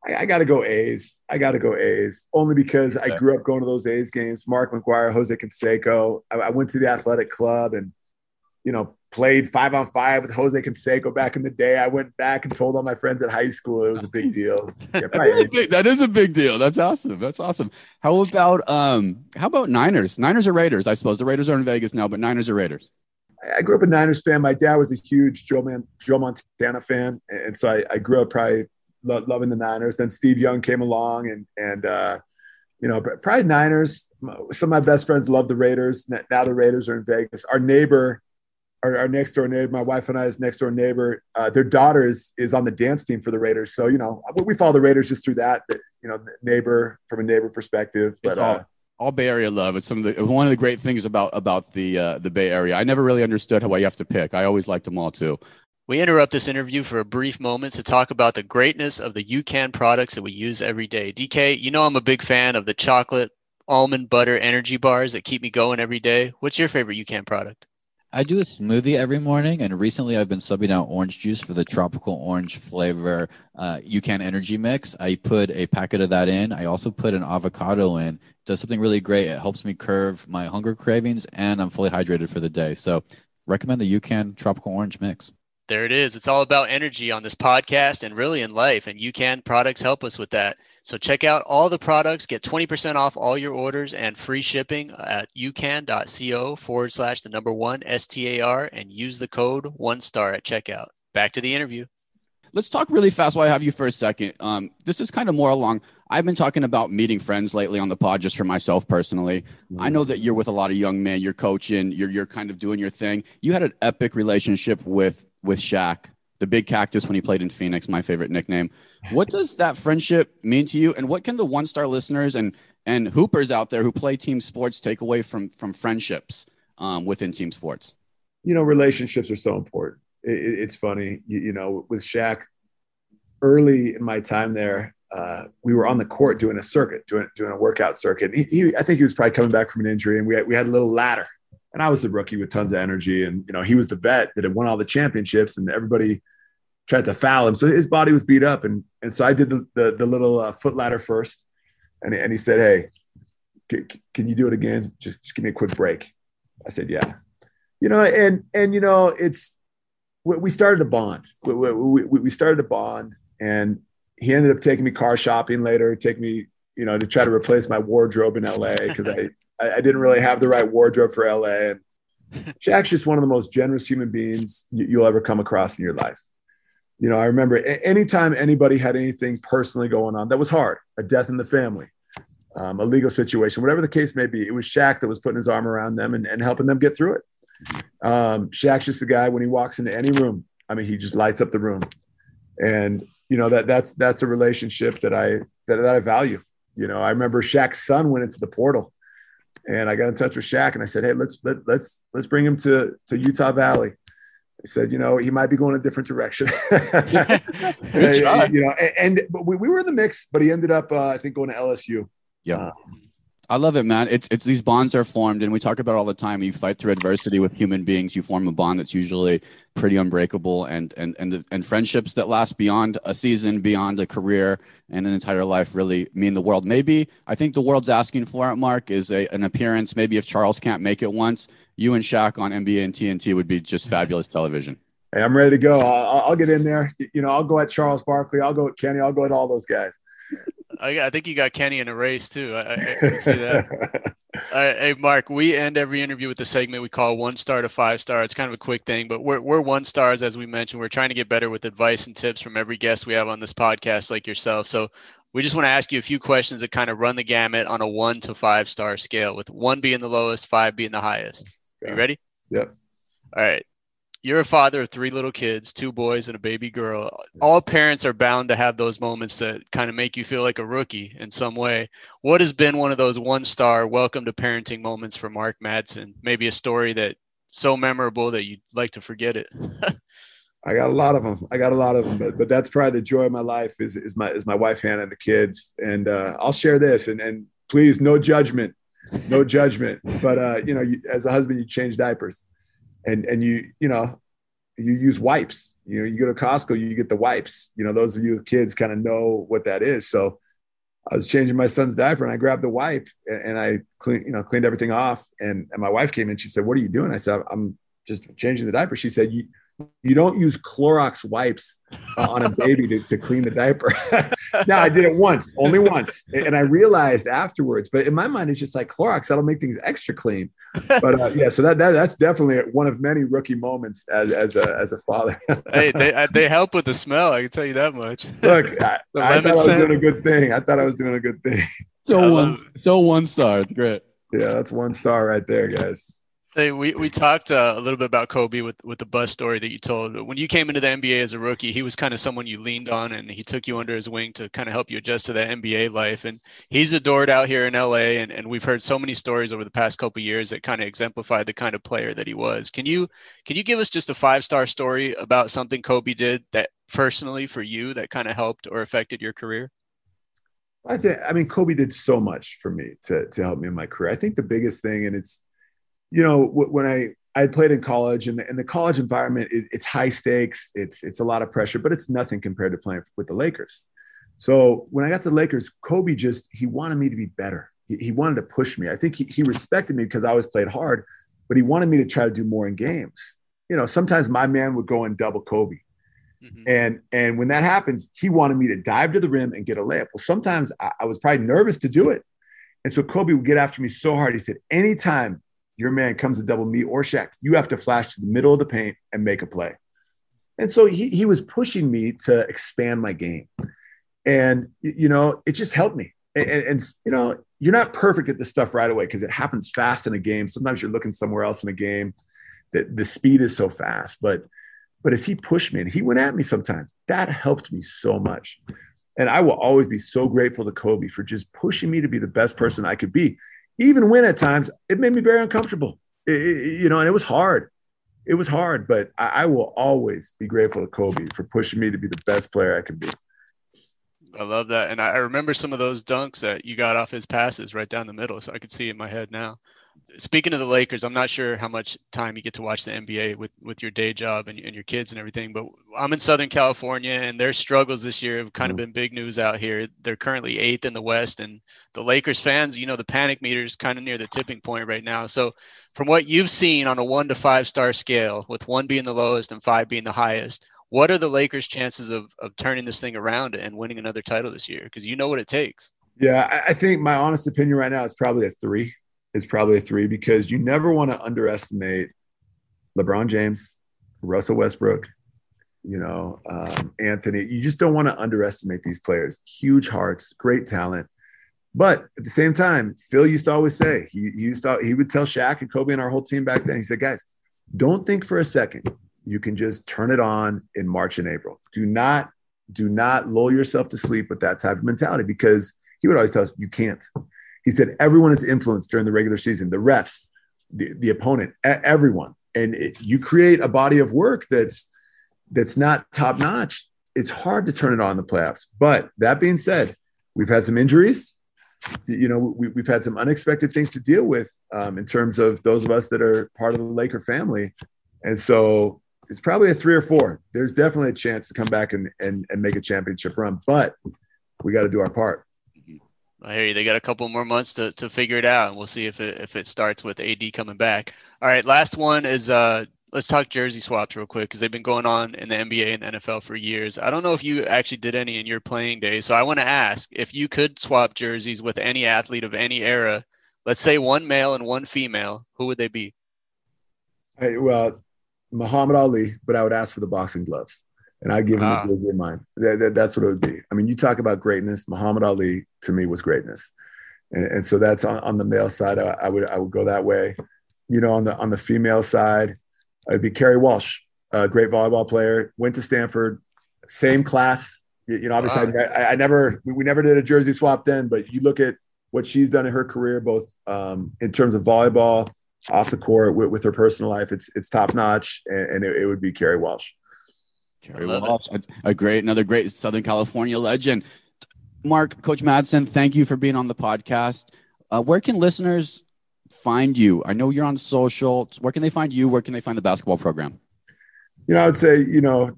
I, I got to go A's. I got to go A's only because okay. I grew up going to those A's games. Mark McGwire, Jose Canseco. I, I went to the athletic club and, you know, played five on five with Jose Canseco back in the day. I went back and told all my friends at high school it was a big deal. Yeah, that, is big, that is a big deal. That's awesome. That's awesome. How about um how about Niners? Niners or Raiders? I suppose the Raiders are in Vegas now, but Niners or Raiders? I grew up a Niners fan. My dad was a huge Joe Man Joe Montana fan, and so I, I grew up probably lo- loving the Niners. Then Steve Young came along, and and uh, you know probably Niners. Some of my best friends love the Raiders. Now the Raiders are in Vegas. Our neighbor our, our, next door neighbor, my wife and I I's next door neighbor, uh, their daughter is, is on the dance team for the Raiders. So, you know, we follow the Raiders just through that, you know, neighbor from a neighbor perspective. But, all, uh, all, Bay Area love. It's some of the, one of the great things about, about the, uh, the Bay Area. I never really understood how you have to pick. I always liked them all too. We interrupt this interview for a brief moment to talk about the greatness of the UCAN products that we use every day. DK, you know I'm a big fan of the chocolate almond butter energy bars that keep me going every day. What's your favorite UCAN product? I do a smoothie every morning, and recently I've been subbing out orange juice for the tropical orange flavor uh, UCAN Energy Mix. I put a packet of that in. I also put an avocado in. It does something really great. It helps me curve my hunger cravings, and I'm fully hydrated for the day. So, recommend the UCAN Tropical Orange Mix. There it is. It's all about energy on this podcast and really in life, and UCAN products help us with that. So check out all the products, get 20% off all your orders and free shipping at ucan.co forward slash the number one STAR and use the code one star at checkout. Back to the interview. Let's talk really fast while I have you for a second. Um, this is kind of more along. I've been talking about meeting friends lately on the pod just for myself personally. Mm-hmm. I know that you're with a lot of young men, you're coaching, you're, you're kind of doing your thing. You had an epic relationship with, with Shaq the big cactus when he played in Phoenix, my favorite nickname. What does that friendship mean to you? And what can the one star listeners and and hoopers out there who play team sports take away from from friendships um, within team sports? You know, relationships are so important. It, it, it's funny, you, you, know, with Shaq. Early in my time there, uh, we were on the court doing a circuit, doing doing a workout circuit. He, he, I think he was probably coming back from an injury, and we had, we had a little ladder and I was the rookie with tons of energy, and you know he was the vet that had won all the championships, and everybody tried to foul him, so his body was beat up, and and so I did the the, the little uh, foot ladder first, and and he said, "Hey, c- can you do it again? Just just give me a quick break." I said, "Yeah," you know, and and you know it's we started a bond. We, we, we started a bond, and he ended up taking me car shopping later, take me, you know, to try to replace my wardrobe in LA because I I, I, didn't really have the right wardrobe for LA. And Shaq's just one of the most generous human beings you, will ever come across in your life. You know, I remember anytime anybody had anything personally going on that was hard, a death in the family, um, a legal situation, whatever the case may be, it was Shaq that was putting his arm around them and, and helping them get through it. Um, Shaq's just a guy when he walks into any room, I mean, he just lights up the room. And, you know, that that's, that's a relationship that I, that, that I value. You know, I remember Shaq's son went into the portal and I got in touch with Shaq and I said, "Hey, let's let, let's let's bring him to to Utah Valley." He said, "You know, he might be going a different direction." you know, and, and, but we, we were in the mix, but he ended up, uh, I think, going to LSU. Yeah. Uh, I love it, man. It's it's these bonds are formed, and we talk about all the time. You fight through adversity with human beings. You form a bond that's usually pretty unbreakable, and and and and friendships that last beyond a season, beyond a career, and an entire life really mean the world. Maybe I think the world's asking for it. Mark is a, an appearance. Maybe if Charles can't make it once, you and Shaq on NBA and TNT would be just fabulous television. Hey, I'm ready to go. I'll, I'll get in there. You know, I'll go at Charles Barkley. I'll go at Kenny. I'll go at all those guys. I, I, think you got Kenny in a race too. I, I see that. hey, Mark, we end every interview with the segment we call one star to five star. It's kind of a quick thing, but we're, we're one stars, as we mentioned. We're trying to get better with advice and tips from every guest we have on this podcast, like yourself. So we just want to ask you a few questions that kind of run the gamut on a one to five star scale, with one being the lowest, five being the highest. Are you ready? Yep. All right you're a father of three little kids, two boys and a baby girl. All parents are bound to have those moments that kind of make you feel like a rookie in some way. What has been one of those one star welcome to parenting moments for Mark Madsen? Maybe a story that so memorable that you'd like to forget it. I got a lot of them. I got a lot of them, but but that's probably the joy of my life is is my is my wife Hannah and the kids. And uh, I'll share this and and please no judgment, no judgment. But uh, you know, you, as a husband, you change diapers and and you you know you use wipes. You know, you go to Costco, you get the wipes. You know, those of you with kids kind of know what that is. So I was changing my son's diaper and I grabbed the wipe and, and I clean, you know, cleaned everything off. And, and my wife came in. She said, "What are you doing?" I said, "I'm just changing the diaper." She said, "You you don't use Clorox wipes uh, on a baby to, to clean the diaper. now I did it once, only once, and I realized afterwards. But in my mind, it's just like Clorox that'll make things extra clean. But uh, yeah, so that, that that's definitely one of many rookie moments as as a as a father. hey, they they help with the smell. I can tell you that much. Look, I, I thought I was doing a good thing. I thought I was doing a good thing. So one, so one star. It's great. Yeah, that's one star right there, guys. Hey, we, we talked uh, a little bit about Kobe with, with the bus story that you told. When you came into the NBA as a rookie, he was kind of someone you leaned on and he took you under his wing to kind of help you adjust to that NBA life. And he's adored out here in LA. And, and we've heard so many stories over the past couple years that kind of exemplify the kind of player that he was. Can you can you give us just a five star story about something Kobe did that personally for you that kind of helped or affected your career? I think I mean Kobe did so much for me to to help me in my career. I think the biggest thing, and it's you know, when I I played in college, and the, and the college environment it, it's high stakes. It's it's a lot of pressure, but it's nothing compared to playing with the Lakers. So when I got to the Lakers, Kobe just he wanted me to be better. He, he wanted to push me. I think he, he respected me because I always played hard, but he wanted me to try to do more in games. You know, sometimes my man would go and double Kobe. Mm-hmm. And and when that happens, he wanted me to dive to the rim and get a layup. Well, sometimes I, I was probably nervous to do it. And so Kobe would get after me so hard. He said, anytime your man comes to double me or Shaq, you have to flash to the middle of the paint and make a play. And so he, he was pushing me to expand my game. And, you know, it just helped me. And, and you know, you're not perfect at this stuff right away because it happens fast in a game. Sometimes you're looking somewhere else in a game that the speed is so fast. But, but as he pushed me and he went at me sometimes, that helped me so much. And I will always be so grateful to Kobe for just pushing me to be the best person I could be even when at times it made me very uncomfortable. It, it, you know, and it was hard. It was hard, but I, I, will always be grateful to Kobe for pushing me to be the best player I can be. I love that, and I remember some of those dunks that you got off his passes right down the middle, so I could see in my head now speaking of the Lakers, I'm not sure how much time you get to watch the NBA with, with your day job and, and your kids and everything, but I'm in Southern California and their struggles this year have kind of mm-hmm. been big news out here. They're currently eighth in the West, and the Lakers fans, you know, the panic meter is kind of near the tipping point right now. So, from what you've seen on a one to five star scale, with one being the lowest and five being the highest, what are the Lakers' chances of, of turning this thing around and winning another title this year? Because you know what it takes. Yeah, I think my honest opinion right now is probably a three is probably a three because you never want to underestimate LeBron James, Russell Westbrook, you know, um, Anthony. You just don't want to underestimate these players. Huge hearts, great talent. But at the same time, Phil used to always say, he, he used to, he would tell Shaq and Kobe and our whole team back then, he said, guys, don't think for a second you can just turn it on in March and April. Do not, do not lull yourself to sleep with that type of mentality because he would always tell us, you can't. He said everyone is influenced during the regular season, the refs, the, the opponent, everyone. And it, you create a body of work that's that's not top notch. It's hard to turn it on in the playoffs. But that being said, we've had some injuries. You know, we, have had some unexpected things to deal with um, in terms of those of us that are part of the Laker family. And so it's probably a three or four. There's definitely a chance to come back and, and, and make a championship run, but we got to do our part. I hear you. They got a couple more months to, to figure it out, and we'll see if it if it starts with AD coming back. All right, last one is uh, let's talk jersey swaps real quick because they've been going on in the NBA and NFL for years. I don't know if you actually did any in your playing days, so I want to ask if you could swap jerseys with any athlete of any era. Let's say one male and one female. Who would they be? Hey, well, Muhammad Ali, but I would ask for the boxing gloves and I give him ah. a good in mine. That, that, that's what it would be. I mean, you talk about greatness. Muhammad Ali to me was greatness, and, and so that's on, on the male side. I, I, would I would go that way. You know, on the on the female side, it'd be Kerri Walsh, a great volleyball player. Went to Stanford, same class. You know, obviously, wow. I, I, never we never did a jersey swap then, but you look at what she's done in her career, both um, in terms of volleyball, off the court, with, with her personal life. It's it's top notch, and, and it, it would be Kerri Walsh. Kerri Walsh, a, a, great, another great Southern California legend. Mark, Coach Madsen, thank you for being on the podcast. Uh, where can listeners find you? I know you're on social. Where can they find you? Where can they find the basketball program? You know, I would say, you know,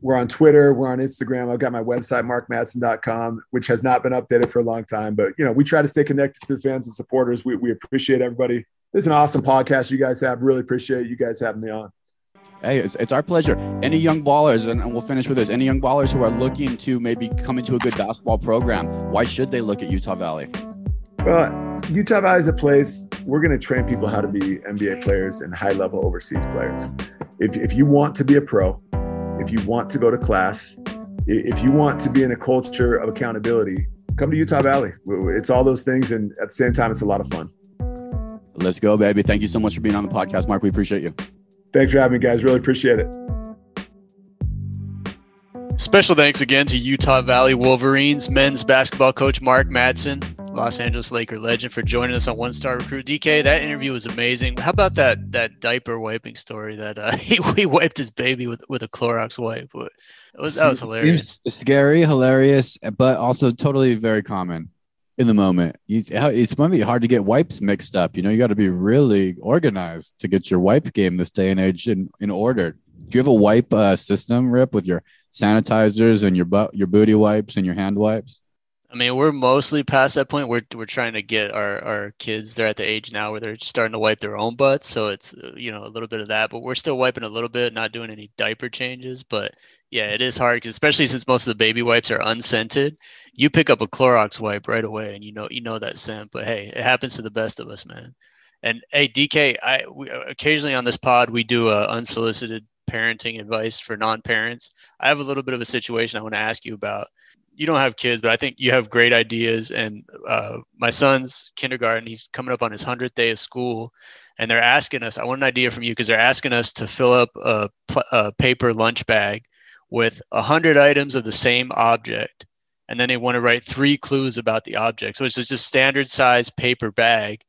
we're on Twitter, we're on Instagram. I've got my website, markmadsen.com, which has not been updated for a long time. But, you know, we try to stay connected to the fans and supporters. We, we appreciate everybody. This is an awesome podcast you guys have. Really appreciate you guys having me on. Hey, it's, it's our pleasure. Any young ballers, and, and we'll finish with this. Any young ballers who are looking to maybe come into a good basketball program, why should they look at Utah Valley? Well, Utah Valley is a place we're going to train people how to be NBA players and high level overseas players. If, if you want to be a pro, if you want to go to class, if you want to be in a culture of accountability, come to Utah Valley. It's all those things. And at the same time, it's a lot of fun. Let's go, baby. Thank you so much for being on the podcast, Mark. We appreciate you. Thanks for having me, guys. Really appreciate it. Special thanks again to Utah Valley Wolverines men's basketball coach Mark Madsen, Los Angeles Laker legend, for joining us on One Star Recruit. DK, that interview was amazing. How about that that diaper wiping story that uh, he, he wiped his baby with, with a Clorox wipe? It was that was hilarious. Scary, hilarious, but also totally very common. In the moment. It's might be hard to get wipes mixed up. You know, you got to be really organized to get your wipe game this day and age in, in order. Do you have a wipe uh, system, Rip, with your sanitizers and your butt, your booty wipes and your hand wipes? I mean, we're mostly past that point. We're we're trying to get our our kids. They're at the age now where they're starting to wipe their own butts. So it's you know a little bit of that, but we're still wiping a little bit, not doing any diaper changes. But yeah, it is hard, especially since most of the baby wipes are unscented. You pick up a Clorox wipe right away, and you know you know that scent. But hey, it happens to the best of us, man. And hey, DK, I we, occasionally on this pod we do a unsolicited parenting advice for non-parents. I have a little bit of a situation I want to ask you about you don't have kids, but I think you have great ideas. And uh, my son's kindergarten, he's coming up on his 100th day of school. And they're asking us, I want an idea from you because they're asking us to fill up a, a paper lunch bag with 100 items of the same object. And then they want to write three clues about the object. So it's just a standard size paper bag.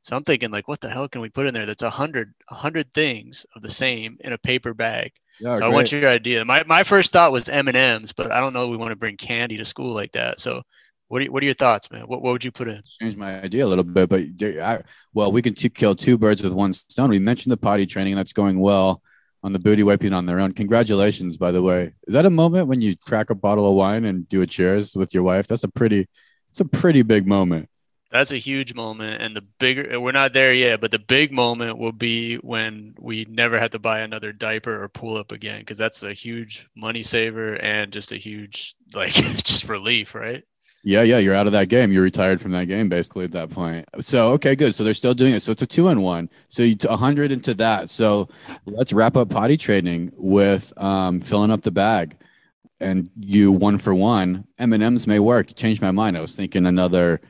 So I'm thinking, like, what the hell can we put in there that's a hundred, a hundred things of the same in a paper bag? Yeah, so great. I want your idea. My, my first thought was M and M's, but I don't know. We want to bring candy to school like that. So what are, what are your thoughts, man? What, what would you put in? Change my idea a little bit, but I, well, we can t- kill two birds with one stone. We mentioned the potty training that's going well on the booty wiping on their own. Congratulations, by the way. Is that a moment when you crack a bottle of wine and do a cheers with your wife? That's a pretty, it's a pretty big moment that's a huge moment and the bigger we're not there yet but the big moment will be when we never have to buy another diaper or pull up again because that's a huge money saver and just a huge like just relief right yeah yeah you're out of that game you're retired from that game basically at that point so okay good so they're still doing it so it's a two and one so you t- 100 into that so let's wrap up potty training with um, filling up the bag and you one for one m&ms may work changed my mind i was thinking another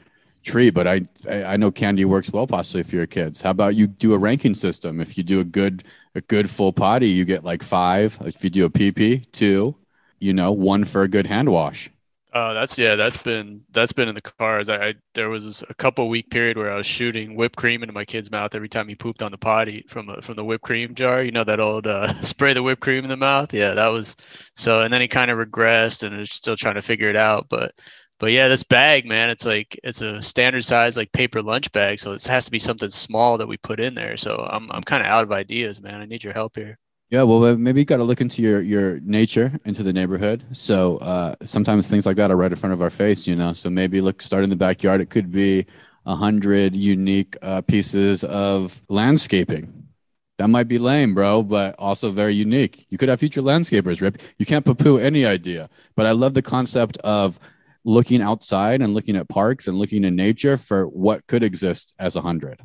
tree, but I I know candy works well possibly for your kids. How about you do a ranking system? If you do a good a good full potty, you get like five. If you do a PP, two. You know, one for a good hand wash. Oh, that's yeah, that's been that's been in the cards. I, I there was a couple week period where I was shooting whipped cream into my kid's mouth every time he pooped on the potty from a, from the whipped cream jar. You know that old uh, spray the whipped cream in the mouth. Yeah, that was so. And then he kind of regressed and is still trying to figure it out. But but yeah, this bag, man, it's like it's a standard size like paper lunch bag, so it has to be something small that we put in there. So I'm I'm kind of out of ideas, man. I need your help here. Yeah, well, maybe you got to look into your your nature, into the neighborhood. So uh, sometimes things like that are right in front of our face, you know. So maybe look, start in the backyard. It could be a hundred unique uh, pieces of landscaping. That might be lame, bro, but also very unique. You could have future landscapers, Rip. You can't poo-poo any idea, but I love the concept of looking outside and looking at parks and looking in nature for what could exist as a hundred.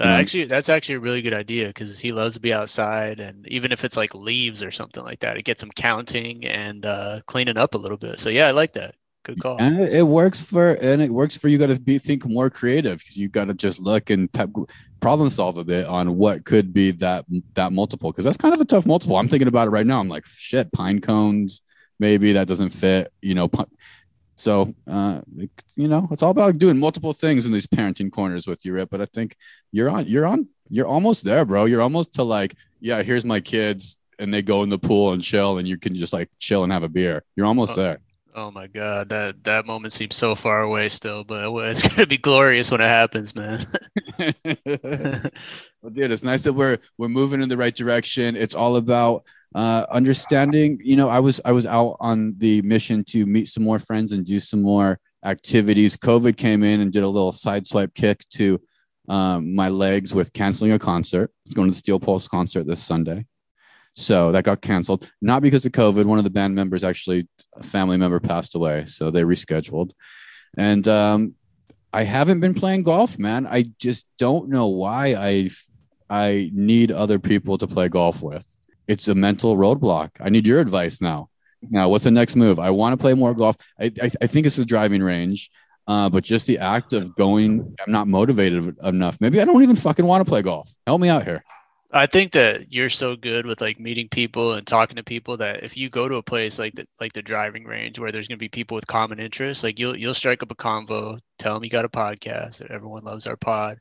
Uh, actually, that's actually a really good idea because he loves to be outside, and even if it's like leaves or something like that, it gets him counting and uh, cleaning up a little bit. So yeah, I like that. Good call. And it works for and it works for you. Got to be think more creative because you got to just look and problem solve a bit on what could be that that multiple because that's kind of a tough multiple. I'm thinking about it right now. I'm like, shit, pine cones. Maybe that doesn't fit. You know, so, uh, you know, it's all about doing multiple things in these parenting corners with you, Rip. But I think you're on, you're on, you're almost there, bro. You're almost to like, yeah, here's my kids, and they go in the pool and chill, and you can just like chill and have a beer. You're almost oh, there. Oh my god, that that moment seems so far away still, but it's gonna be glorious when it happens, man. well, dude, it's nice that we're we're moving in the right direction. It's all about uh, understanding you know i was i was out on the mission to meet some more friends and do some more activities. Covid came in and did a little sideswipe kick to um, my legs with canceling a concert going to the steel pulse concert this sunday. So that got canceled not because of covid. One of the band members actually a family member passed away so they rescheduled. And um, i haven't been playing golf man. I just don't know why i i need other people to play golf with it's a mental roadblock. I need your advice now. Now, what's the next move? I want to play more golf. I, I, I think it's the driving range, uh, but just the act of going, I'm not motivated enough. Maybe I don't even fucking want to play golf. Help me out here. I think that you're so good with like meeting people and talking to people that if you go to a place like the like the driving range where there's going to be people with common interests, like you'll you'll strike up a convo, tell them you got a podcast, everyone loves our pod,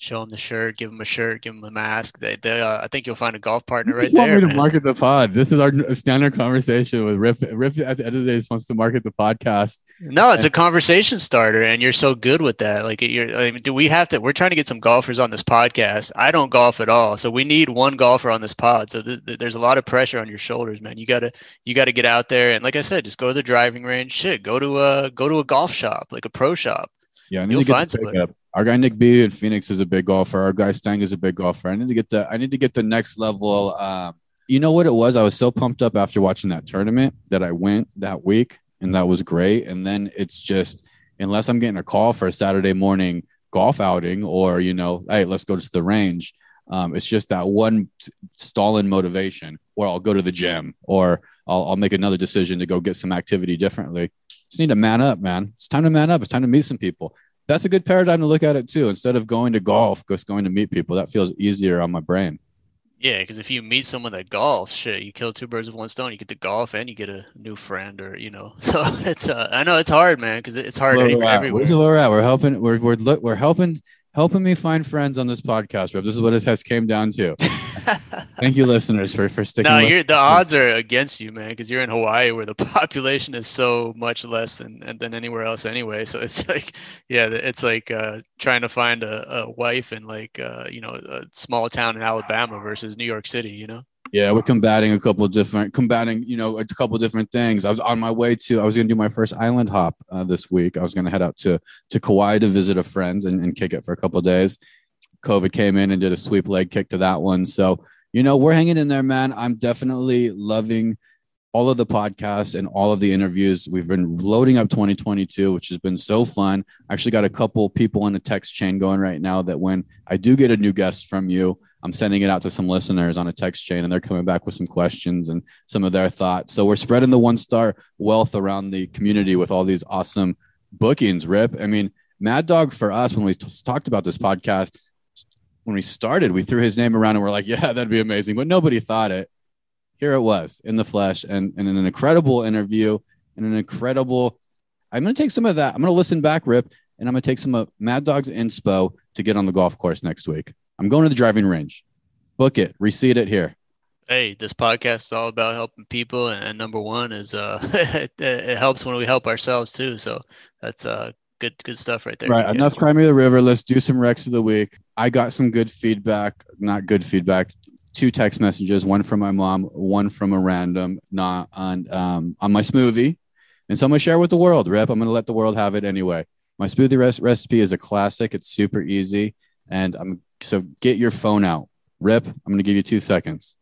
show them the shirt, give them a shirt, give them a mask. They, they uh, I think you'll find a golf partner right you want there. me to man. market the pod. This is our standard conversation with Rip. Rip at the end of the day just wants to market the podcast. No, it's a conversation starter, and you're so good with that. Like, you're. I mean, do we have to? We're trying to get some golfers on this podcast. I don't golf at all, so we need one golfer on this pod. So th- th- there's a lot of pressure on your shoulders, man. You gotta, you gotta get out there, and like I said, just go to the driving range. Shit, go to a, go to a golf shop, like a pro shop. Yeah, I need You'll to get find somebody. pickup. Our guy Nick B in Phoenix is a big golfer. Our guy Stang is a big golfer. I need to get the I need to get the next level. Um, you know what it was? I was so pumped up after watching that tournament that I went that week, and that was great. And then it's just unless I'm getting a call for a Saturday morning golf outing, or you know, hey, let's go to the range. Um, it's just that one stalling motivation, or I'll go to the gym, or I'll, I'll make another decision to go get some activity differently. Just need to man up, man. It's time to man up. It's time to meet some people that's a good paradigm to look at it too. Instead of going to golf, just going to meet people. That feels easier on my brain. Yeah, because if you meet someone that golfs, shit, you kill two birds with one stone. You get to golf and you get a new friend, or you know. So it's uh, I know it's hard, man, because it's hard Where every- we're everywhere. Where's where we're at? We're helping. We're we're look. We're helping helping me find friends on this podcast, Rip. This is what it has came down to. Thank you, listeners, for for sticking. no, the odds are against you, man, because you're in Hawaii where the population is so much less than than anywhere else anyway. So it's like, yeah, it's like uh, trying to find a, a wife in like uh, you know a small town in Alabama versus New York City. You know. Yeah, we're combating a couple different, combating, you know, a couple different things. I was on my way to, I was going to do my first island hop uh, this week. I was going to head out to to Kauai to visit a friend and, and kick it for a couple days. COVID came in and did a sweep leg kick to that one. So, you know, we're hanging in there, man. I'm definitely loving all of the podcasts and all of the interviews. We've been loading up 2022, which has been so fun. I actually got a couple people in the text chain going right now that when I do get a new guest from you, I'm sending it out to some listeners on a text chain and they're coming back with some questions and some of their thoughts. So we're spreading the one star wealth around the community with all these awesome bookings, Rip. I mean, Mad Dog for us, when we t- talked about this podcast, when we started, we threw his name around and we're like, yeah, that'd be amazing. But nobody thought it. Here it was in the flesh and, and an incredible interview and an incredible. I'm going to take some of that. I'm going to listen back, Rip, and I'm going to take some of Mad Dog's inspo to get on the golf course next week. I'm going to the driving range. Book it, receipt it here. Hey, this podcast is all about helping people, and, and number one is uh, it, it helps when we help ourselves too. So that's uh good good stuff right there. Right. DK. Enough Cry Me the River. Let's do some Rex of the week. I got some good feedback, not good feedback. Two text messages, one from my mom, one from a random, not on um on my smoothie. And so I'm gonna share with the world, Rep. I'm gonna let the world have it anyway. My smoothie res- recipe is a classic. It's super easy. And I'm so get your phone out. Rip, I'm gonna give you two seconds.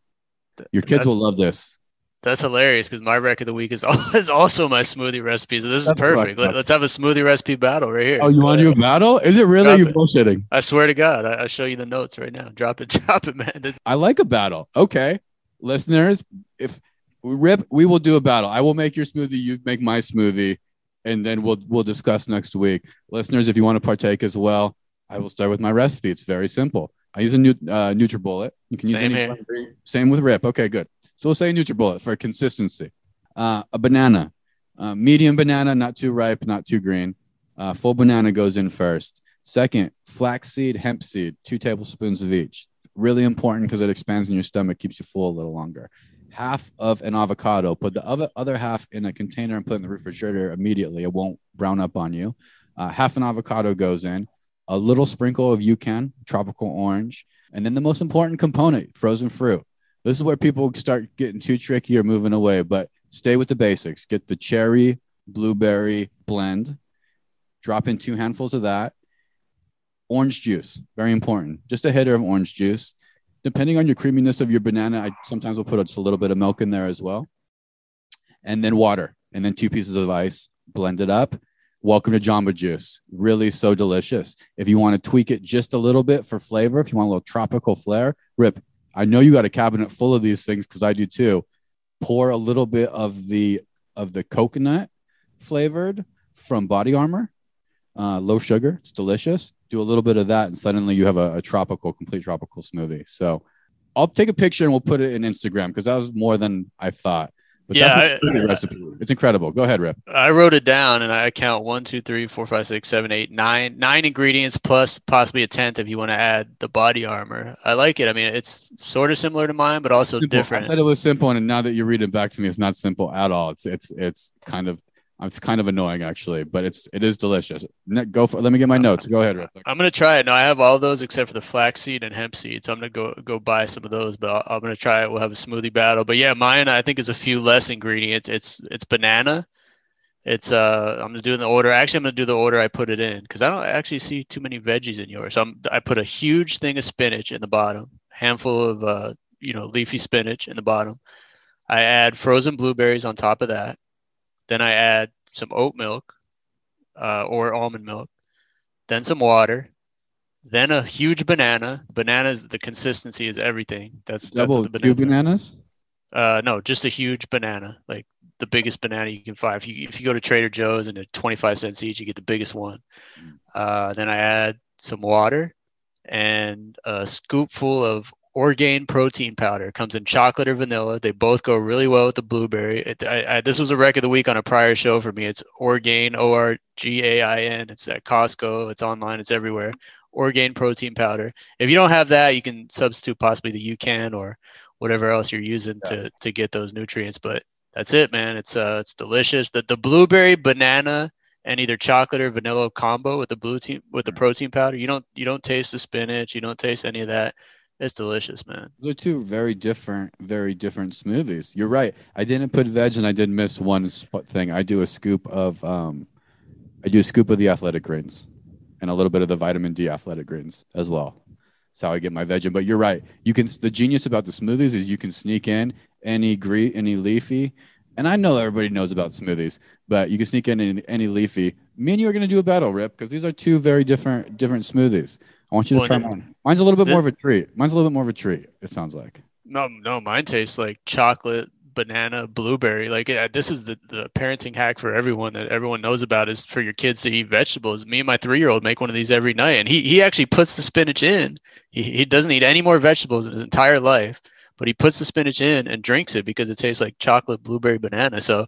Your kids That's- will love this. That's hilarious because my rec of the week is, is also my smoothie recipe. So this is That's what I perfect. Let, us have a smoothie recipe battle right here. Oh, you want to do a battle? Is it really Drop you it. bullshitting? I swear to God, I, I'll show you the notes right now. Drop it, drop it, man. This- I like a battle. Okay, listeners, if we rip, we will do a battle. I will make your smoothie. You make my smoothie, and then we'll we'll discuss next week. Listeners, if you want to partake as well, I will start with my recipe. It's very simple. I use a new uh, NutriBullet. You can use Same any. here. Same with Rip. Okay, good. So we'll say NutriBullet for consistency. Uh, a banana, uh, medium banana, not too ripe, not too green. Uh, full banana goes in first. Second, flaxseed, hemp seed, two tablespoons of each. Really important because it expands in your stomach, keeps you full a little longer. Half of an avocado. Put the other other half in a container and put in the refrigerator immediately. It won't brown up on you. Uh, half an avocado goes in. A little sprinkle of UCAN, tropical orange, and then the most important component, frozen fruit. This is where people start getting too tricky or moving away, but stay with the basics. Get the cherry blueberry blend. Drop in two handfuls of that. Orange juice, very important. Just a hitter of orange juice. Depending on your creaminess of your banana, I sometimes will put just a little bit of milk in there as well. And then water, and then two pieces of ice. Blend it up. Welcome to Jamba Juice. Really so delicious. If you want to tweak it just a little bit for flavor, if you want a little tropical flair, Rip, I know you got a cabinet full of these things because I do too. Pour a little bit of the of the coconut flavored from Body Armor, uh, low sugar. It's delicious. Do a little bit of that, and suddenly you have a, a tropical, complete tropical smoothie. So I'll take a picture and we'll put it in Instagram because that was more than I thought. But Yeah, I- recipe. It's incredible. Go ahead, Rep. I wrote it down and I count one, two, three, four, five, six, seven, eight, nine, nine ingredients plus possibly a tenth if you want to add the body armor. I like it. I mean, it's sort of similar to mine, but also Simple. I different. said it was simple, and now that you read it back to me, it's not simple at all. It's it's it's kind of it's kind of annoying actually, but it's it is delicious. Go for. Let me get my notes. Go ahead. I'm gonna try it. No, I have all those except for the flaxseed and hemp seed. So I'm gonna go go buy some of those. But I'll, I'm gonna try it. We'll have a smoothie battle. But yeah, mine I think is a few less ingredients. It's it's banana. It's uh I'm gonna do the order. Actually, I'm gonna do the order I put it in because I don't actually see too many veggies in yours. So I'm, I put a huge thing of spinach in the bottom, handful of uh you know leafy spinach in the bottom. I add frozen blueberries on top of that. Then I add some oat milk uh, or almond milk then some water, then a huge banana. Bananas, the consistency is everything. That's that's Double what the two banana. bananas. Uh, no, just a huge banana, like the biggest banana you can find. If you if you go to Trader Joe's and they're 25 cents each, you get the biggest one. Uh, then I add some water and a scoop full of Orgain protein powder. Comes in chocolate or vanilla. They both go really well with the blueberry. It, I, I, this was a rec of the week on a prior show for me. It's Orgain, O R G A I N. It's at Costco. It's online. It's everywhere. Orgain protein powder. If you don't have that, you can substitute possibly the UCAN or whatever else you're using to to get those nutrients. But that's it, man. It's uh it's delicious. The the blueberry banana and either chocolate or vanilla combo with the blue team with the protein powder. You don't you don't taste the spinach. You don't taste any of that. It's delicious, man. Those are two very different, very different smoothies. You're right. I didn't put veg, and I did miss one thing. I do a scoop of, um, I do a scoop of the athletic greens, and a little bit of the vitamin D athletic greens as well. That's how I get my veg in. But you're right. You can. The genius about the smoothies is you can sneak in any gre any leafy, and I know everybody knows about smoothies, but you can sneak in any, any leafy. Me and you are going to do a battle, Rip, because these are two very different different smoothies. I want you to Well, try mine. Mine's a little bit the- more of a treat. Mine's a little bit more of a treat. It sounds like. No, no, mine tastes like chocolate, banana, blueberry. Like uh, this is the the parenting hack for everyone that everyone knows about is for your kids to eat vegetables. Me and my three year old make one of these every night, and he he actually puts the spinach in. He he doesn't eat any more vegetables in his entire life, but he puts the spinach in and drinks it because it tastes like chocolate, blueberry, banana. So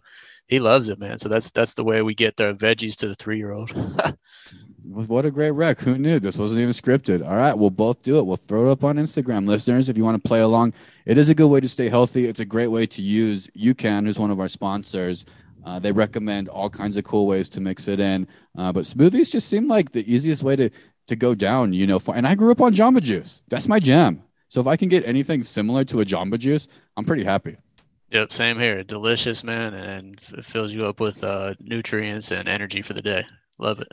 he loves it, man. So that's that's the way we get the veggies to the three year old. What a great rec. Who knew? This wasn't even scripted. All right, we'll both do it. We'll throw it up on Instagram. Listeners, if you want to play along, it is a good way to stay healthy. It's a great way to use UCAN, who's one of our sponsors. Uh, they recommend all kinds of cool ways to mix it in. Uh, but smoothies just seem like the easiest way to, to go down, you know. For, and I grew up on Jamba Juice. That's my jam. So if I can get anything similar to a Jamba Juice, I'm pretty happy. yep, same here. Delicious, man, and it fills you up with uh, nutrients and energy for the day. Love it.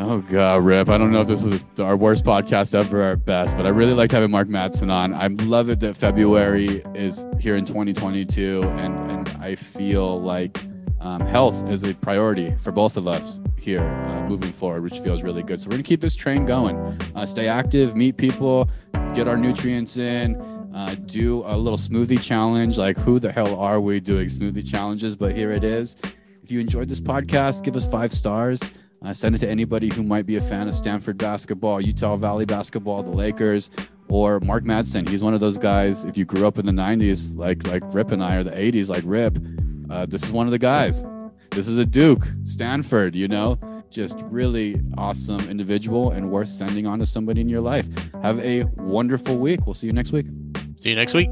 Oh God, Rip! I don't know if this was our worst podcast ever, or our best, but I really liked having Mark Madsen on. I love it that February is here in 2022, and and I feel like um, health is a priority for both of us here uh, moving forward, which feels really good. So we're gonna keep this train going. Uh, stay active, meet people, get our nutrients in. Uh, do a little smoothie challenge. Like, who the hell are we doing smoothie challenges? But here it is. If you enjoyed this podcast, give us five stars. Uh, send it to anybody who might be a fan of Stanford basketball, Utah Valley basketball, the Lakers, or Mark Madsen. He's one of those guys. If you grew up in the '90s, like like Rip and I, or the '80s, like Rip, uh, this is one of the guys. This is a Duke, Stanford. You know, just really awesome individual and worth sending on to somebody in your life. Have a wonderful week. We'll see you next week. See you next week.